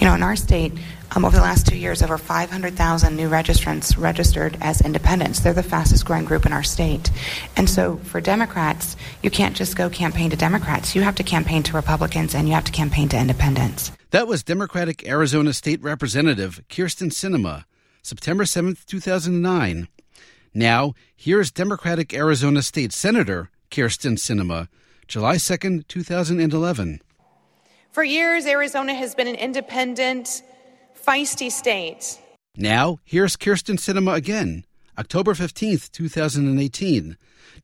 You know, in our state, um, over the last two years, over 500,000 new registrants registered as independents. They're the fastest growing group in our state. And so for Democrats, you can't just go campaign to Democrats. You have to campaign to Republicans and you have to campaign to independents. That was Democratic Arizona State Representative Kyrsten Sinema, September 7th, 2009. Now, here's Democratic Arizona State Senator Kyrsten Sinema, July 2nd, 2011. For years, Arizona has been an independent, feisty state. Now, here's Kyrsten Sinema again, October 15th, 2018.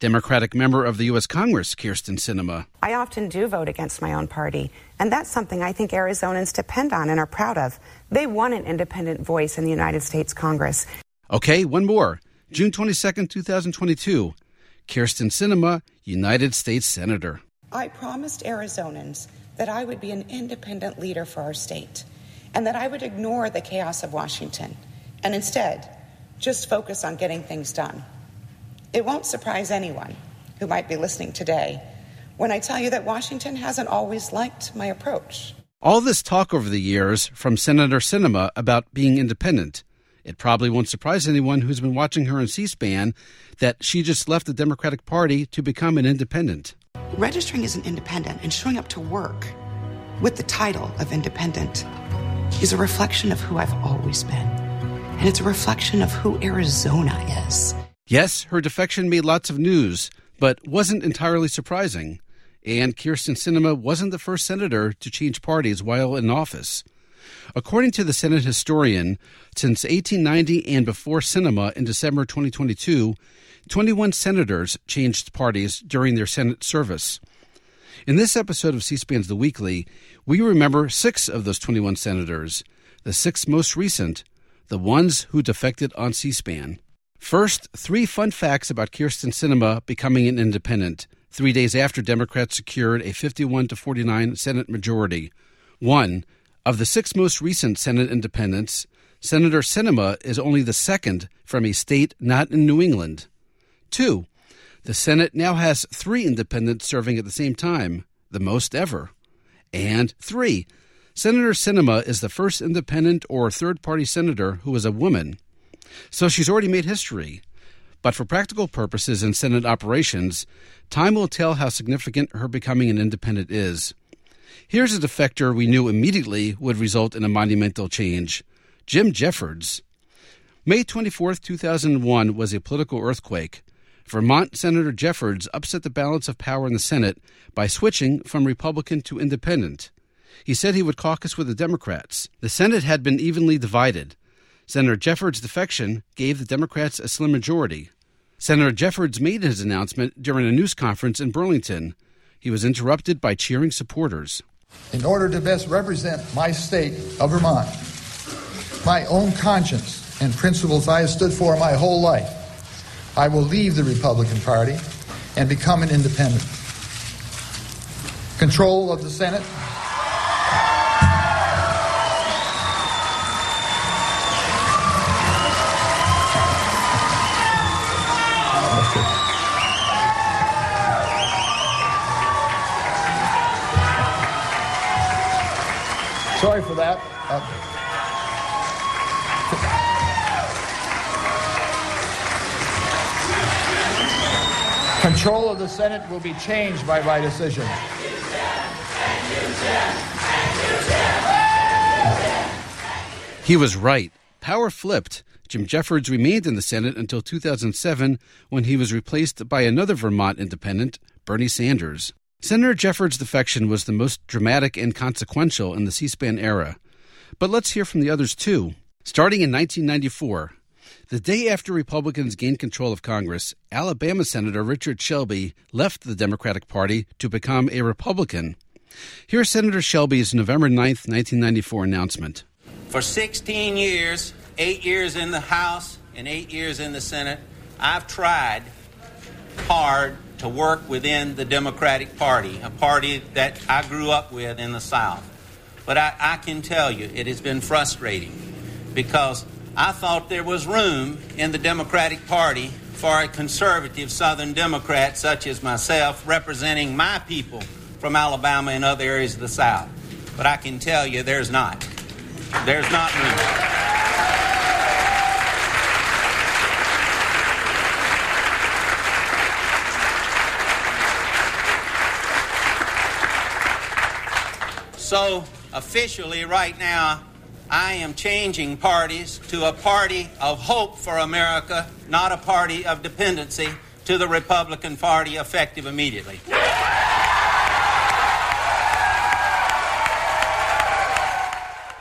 Democratic member of the U.S. Congress, Kyrsten Sinema. I often do vote against my own party, and that's something I think Arizonans depend on and are proud of. They want an independent voice in the United States Congress. Okay, one more. June 22nd, 2022. Kyrsten Sinema, United States Senator. I promised Arizonans that I would be an independent leader for our state and that I would ignore the chaos of Washington and instead just focus on getting things done. It won't surprise anyone who might be listening today when I tell you that Washington hasn't always liked my approach. All this talk over the years from Senator Sinema about being independent. It probably won't surprise anyone who's been watching her on C SPAN that she just left the Democratic Party to become an independent. Registering as an independent and showing up to work with the title of independent is a reflection of who I've always been. And it's a reflection of who Arizona is. Yes, her defection made lots of news, but wasn't entirely surprising. And Kyrsten Sinema wasn't the first senator to change parties while in office. According to the Senate historian, since 1890 and before Sinema in December 2022, 21 senators changed parties during their Senate service. In this episode of C SPAN's The Weekly, we remember six of those 21 senators, the six most recent, the ones who defected on C SPAN. First, three fun facts about Kyrsten Sinema becoming an independent, three days after Democrats secured a 51 to 49 Senate majority. One, of the six most recent Senate independents, Senator Sinema is only the second from a state not in New England. Two, the Senate now has three independents serving at the same time, the most ever. And three, Senator Sinema is the first independent or third party senator who is a woman. So she's already made history. But for practical purposes in Senate operations, time will tell how significant her becoming an independent is. Here's a defector we knew immediately would result in a monumental change Jim Jeffords. May 24, 2001 was a political earthquake. Vermont Senator Jeffords upset the balance of power in the Senate by switching from Republican to Independent. He said he would caucus with the Democrats. The Senate had been evenly divided. Senator Jeffords' defection gave the Democrats a slim majority. Senator Jeffords made his announcement during a news conference in Burlington. He was interrupted by cheering supporters. In order to best represent my state of Vermont, my own conscience, and principles I have stood for my whole life, I will leave the Republican Party and become an independent. Control of the Senate. Sorry for that. Uh, Control of the Senate will be changed by my decision. He was right. Power flipped. Jim Jeffords remained in the Senate until 2007 when he was replaced by another Vermont independent, Bernie Sanders. Senator Jeffords' defection was the most dramatic and consequential in the C SPAN era. But let's hear from the others too. Starting in 1994, the day after Republicans gained control of Congress, Alabama Senator Richard Shelby left the Democratic Party to become a Republican. Here's Senator Shelby's November 9, 1994 announcement. For 16 years, eight years in the House and eight years in the Senate, I've tried hard to work within the Democratic Party, a party that I grew up with in the South. But I, I can tell you, it has been frustrating because I thought there was room in the Democratic Party for a conservative Southern Democrat such as myself representing my people from Alabama and other areas of the South. But I can tell you there's not. There's not room. So, officially, right now, I am changing parties to a party of hope for America, not a party of dependency, to the Republican Party effective immediately.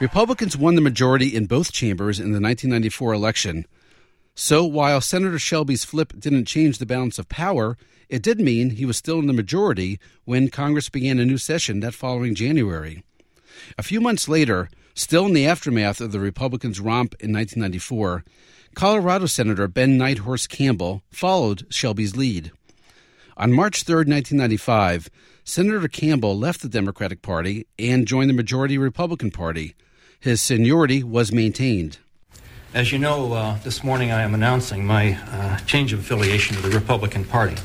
Republicans won the majority in both chambers in the 1994 election. So while Senator Shelby's flip didn't change the balance of power, it did mean he was still in the majority when Congress began a new session that following January. A few months later, still in the aftermath of the Republicans' romp in 1994, Colorado Senator Ben Nighthorse Campbell followed Shelby's lead. On March 3, 1995, Senator Campbell left the Democratic Party and joined the majority Republican Party. His seniority was maintained. As you know, uh, this morning I am announcing my uh, change of affiliation to the Republican Party.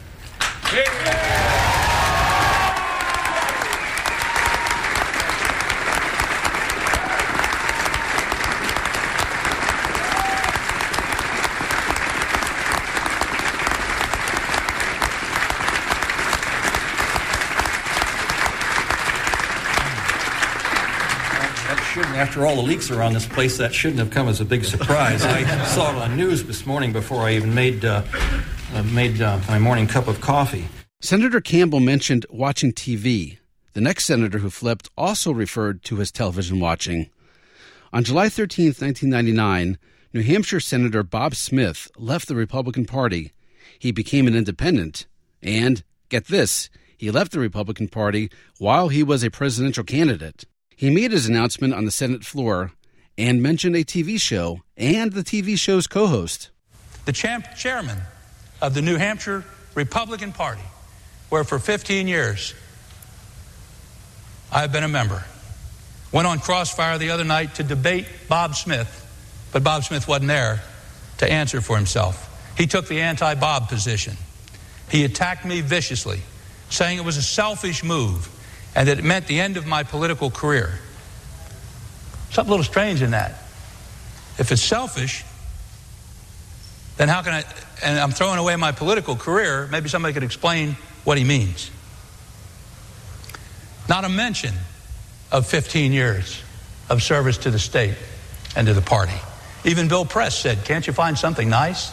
After all the leaks around this place, that shouldn't have come as a big surprise. I saw it on news this morning before I even made uh, uh, made uh, my morning cup of coffee. Senator Campbell mentioned watching TV. The next senator who flipped also referred to his television watching. On July 13, 1999, New Hampshire Senator Bob Smith left the Republican Party. He became an independent. And, get this, he left the Republican Party while he was a presidential candidate. He made his announcement on the Senate floor and mentioned a TV show and the TV show's co host. The champ- chairman of the New Hampshire Republican Party, where for 15 years I've been a member. Went on Crossfire the other night to debate Bob Smith, but Bob Smith wasn't there to answer for himself. He took the anti Bob position. He attacked me viciously, saying it was a selfish move and that it meant the end of my political career. Something a little strange in that. If it's selfish, then how can I, and I'm throwing away my political career, maybe somebody could explain what he means. Not a mention of 15 years of service to the state and to the party. Even Bill Press said, Can't you find something nice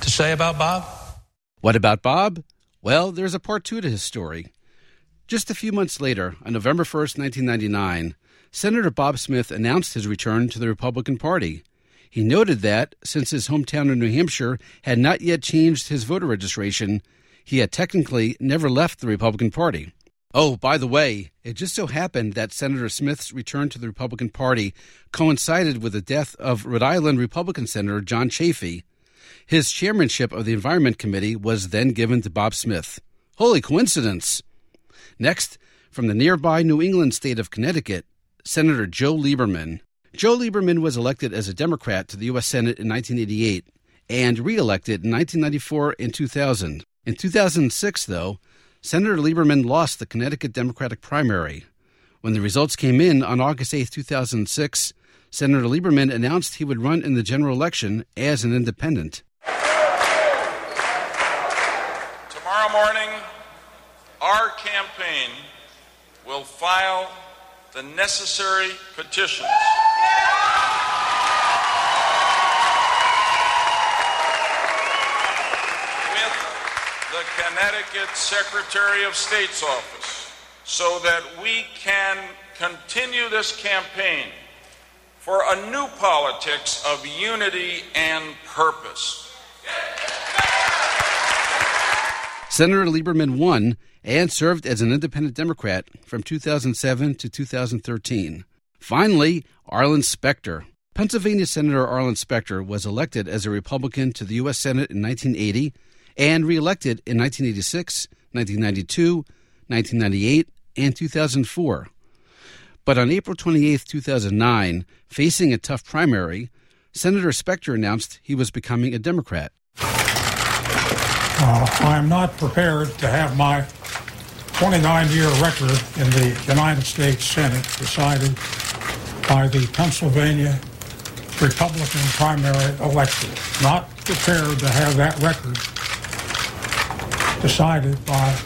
to say about Bob? What about Bob? Well, there's a part two to his story. Just a few months later, on November 1st, 1999, Senator Bob Smith announced his return to the Republican Party. He noted that, since his hometown of New Hampshire had not yet changed his voter registration, he had technically never left the Republican Party. Oh, by the way, it just so happened that Senator Smith's return to the Republican Party coincided with the death of Rhode Island Republican Senator John Chafee. His chairmanship of the Environment Committee was then given to Bob Smith. Holy coincidence! Next, from the nearby New England state of Connecticut, Senator Joe Lieberman. Joe Lieberman was elected as a Democrat to the U.S. Senate in 1988 and reelected in 1994 and 2000. In 2006, though, Senator Lieberman lost the Connecticut Democratic primary. When the results came in on August 8, 2006, Senator Lieberman announced he would run in the general election as an independent. Tomorrow morning, our campaign will file the necessary petitions. with the Connecticut Secretary of State's office so that we can continue this campaign for a new politics of unity and purpose. Senator Lieberman won and served as an independent Democrat from 2007 to 2013. Finally, Arlen Specter. Pennsylvania Senator Arlen Specter was elected as a Republican to the U.S. Senate in 1980 and reelected in 1986, 1992, 1998, and 2004. But on April 28, 2009, facing a tough primary, Senator Specter announced he was becoming a Democrat. Uh, I am not prepared to have my 29 year record in the United States Senate decided by the Pennsylvania Republican primary election. Not prepared to have that record decided by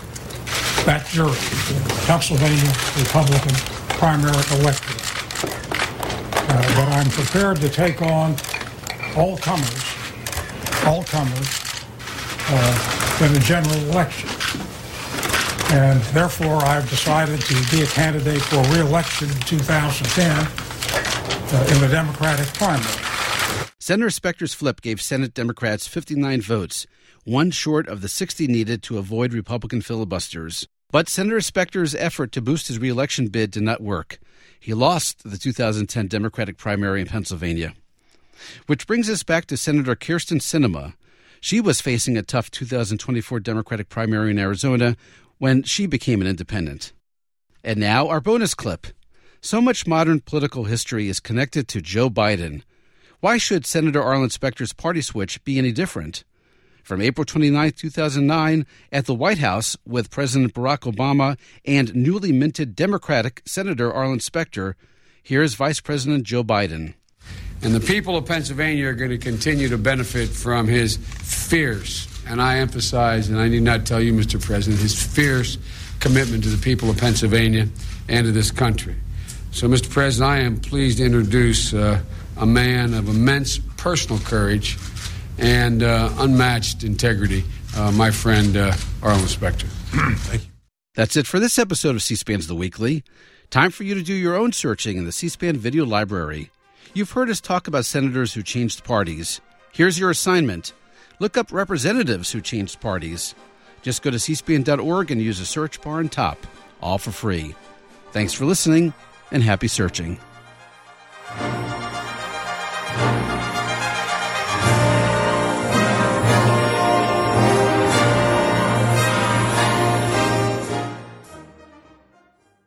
that jury, the Pennsylvania Republican primary election. Uh, but I'm prepared to take on all comers, all comers uh, in a general election. And therefore, I've decided to be a candidate for re-election in 2010 uh, in the Democratic primary. Senator Specter's flip gave Senate Democrats 59 votes, one short of the 60 needed to avoid Republican filibusters. But Senator Specter's effort to boost his reelection bid did not work. He lost the 2010 Democratic primary in Pennsylvania. Which brings us back to Senator Kyrsten Sinema. She was facing a tough 2024 Democratic primary in Arizona when she became an independent. And now, our bonus clip. So much modern political history is connected to Joe Biden. Why should Senator Arlen Specter's party switch be any different? From April 29, 2009, at the White House with President Barack Obama and newly minted Democratic Senator Arlen Specter, here's Vice President Joe Biden. And the people of Pennsylvania are going to continue to benefit from his fierce, and I emphasize, and I need not tell you, Mr. President, his fierce commitment to the people of Pennsylvania and to this country. So, Mr. President, I am pleased to introduce uh, a man of immense personal courage and uh, unmatched integrity, uh, my friend uh, Arlen Specter. Thank you. That's it for this episode of C SPAN's The Weekly. Time for you to do your own searching in the C SPAN video library. You've heard us talk about senators who changed parties. Here's your assignment Look up representatives who changed parties. Just go to cspan.org and use the search bar on top, all for free. Thanks for listening and happy searching.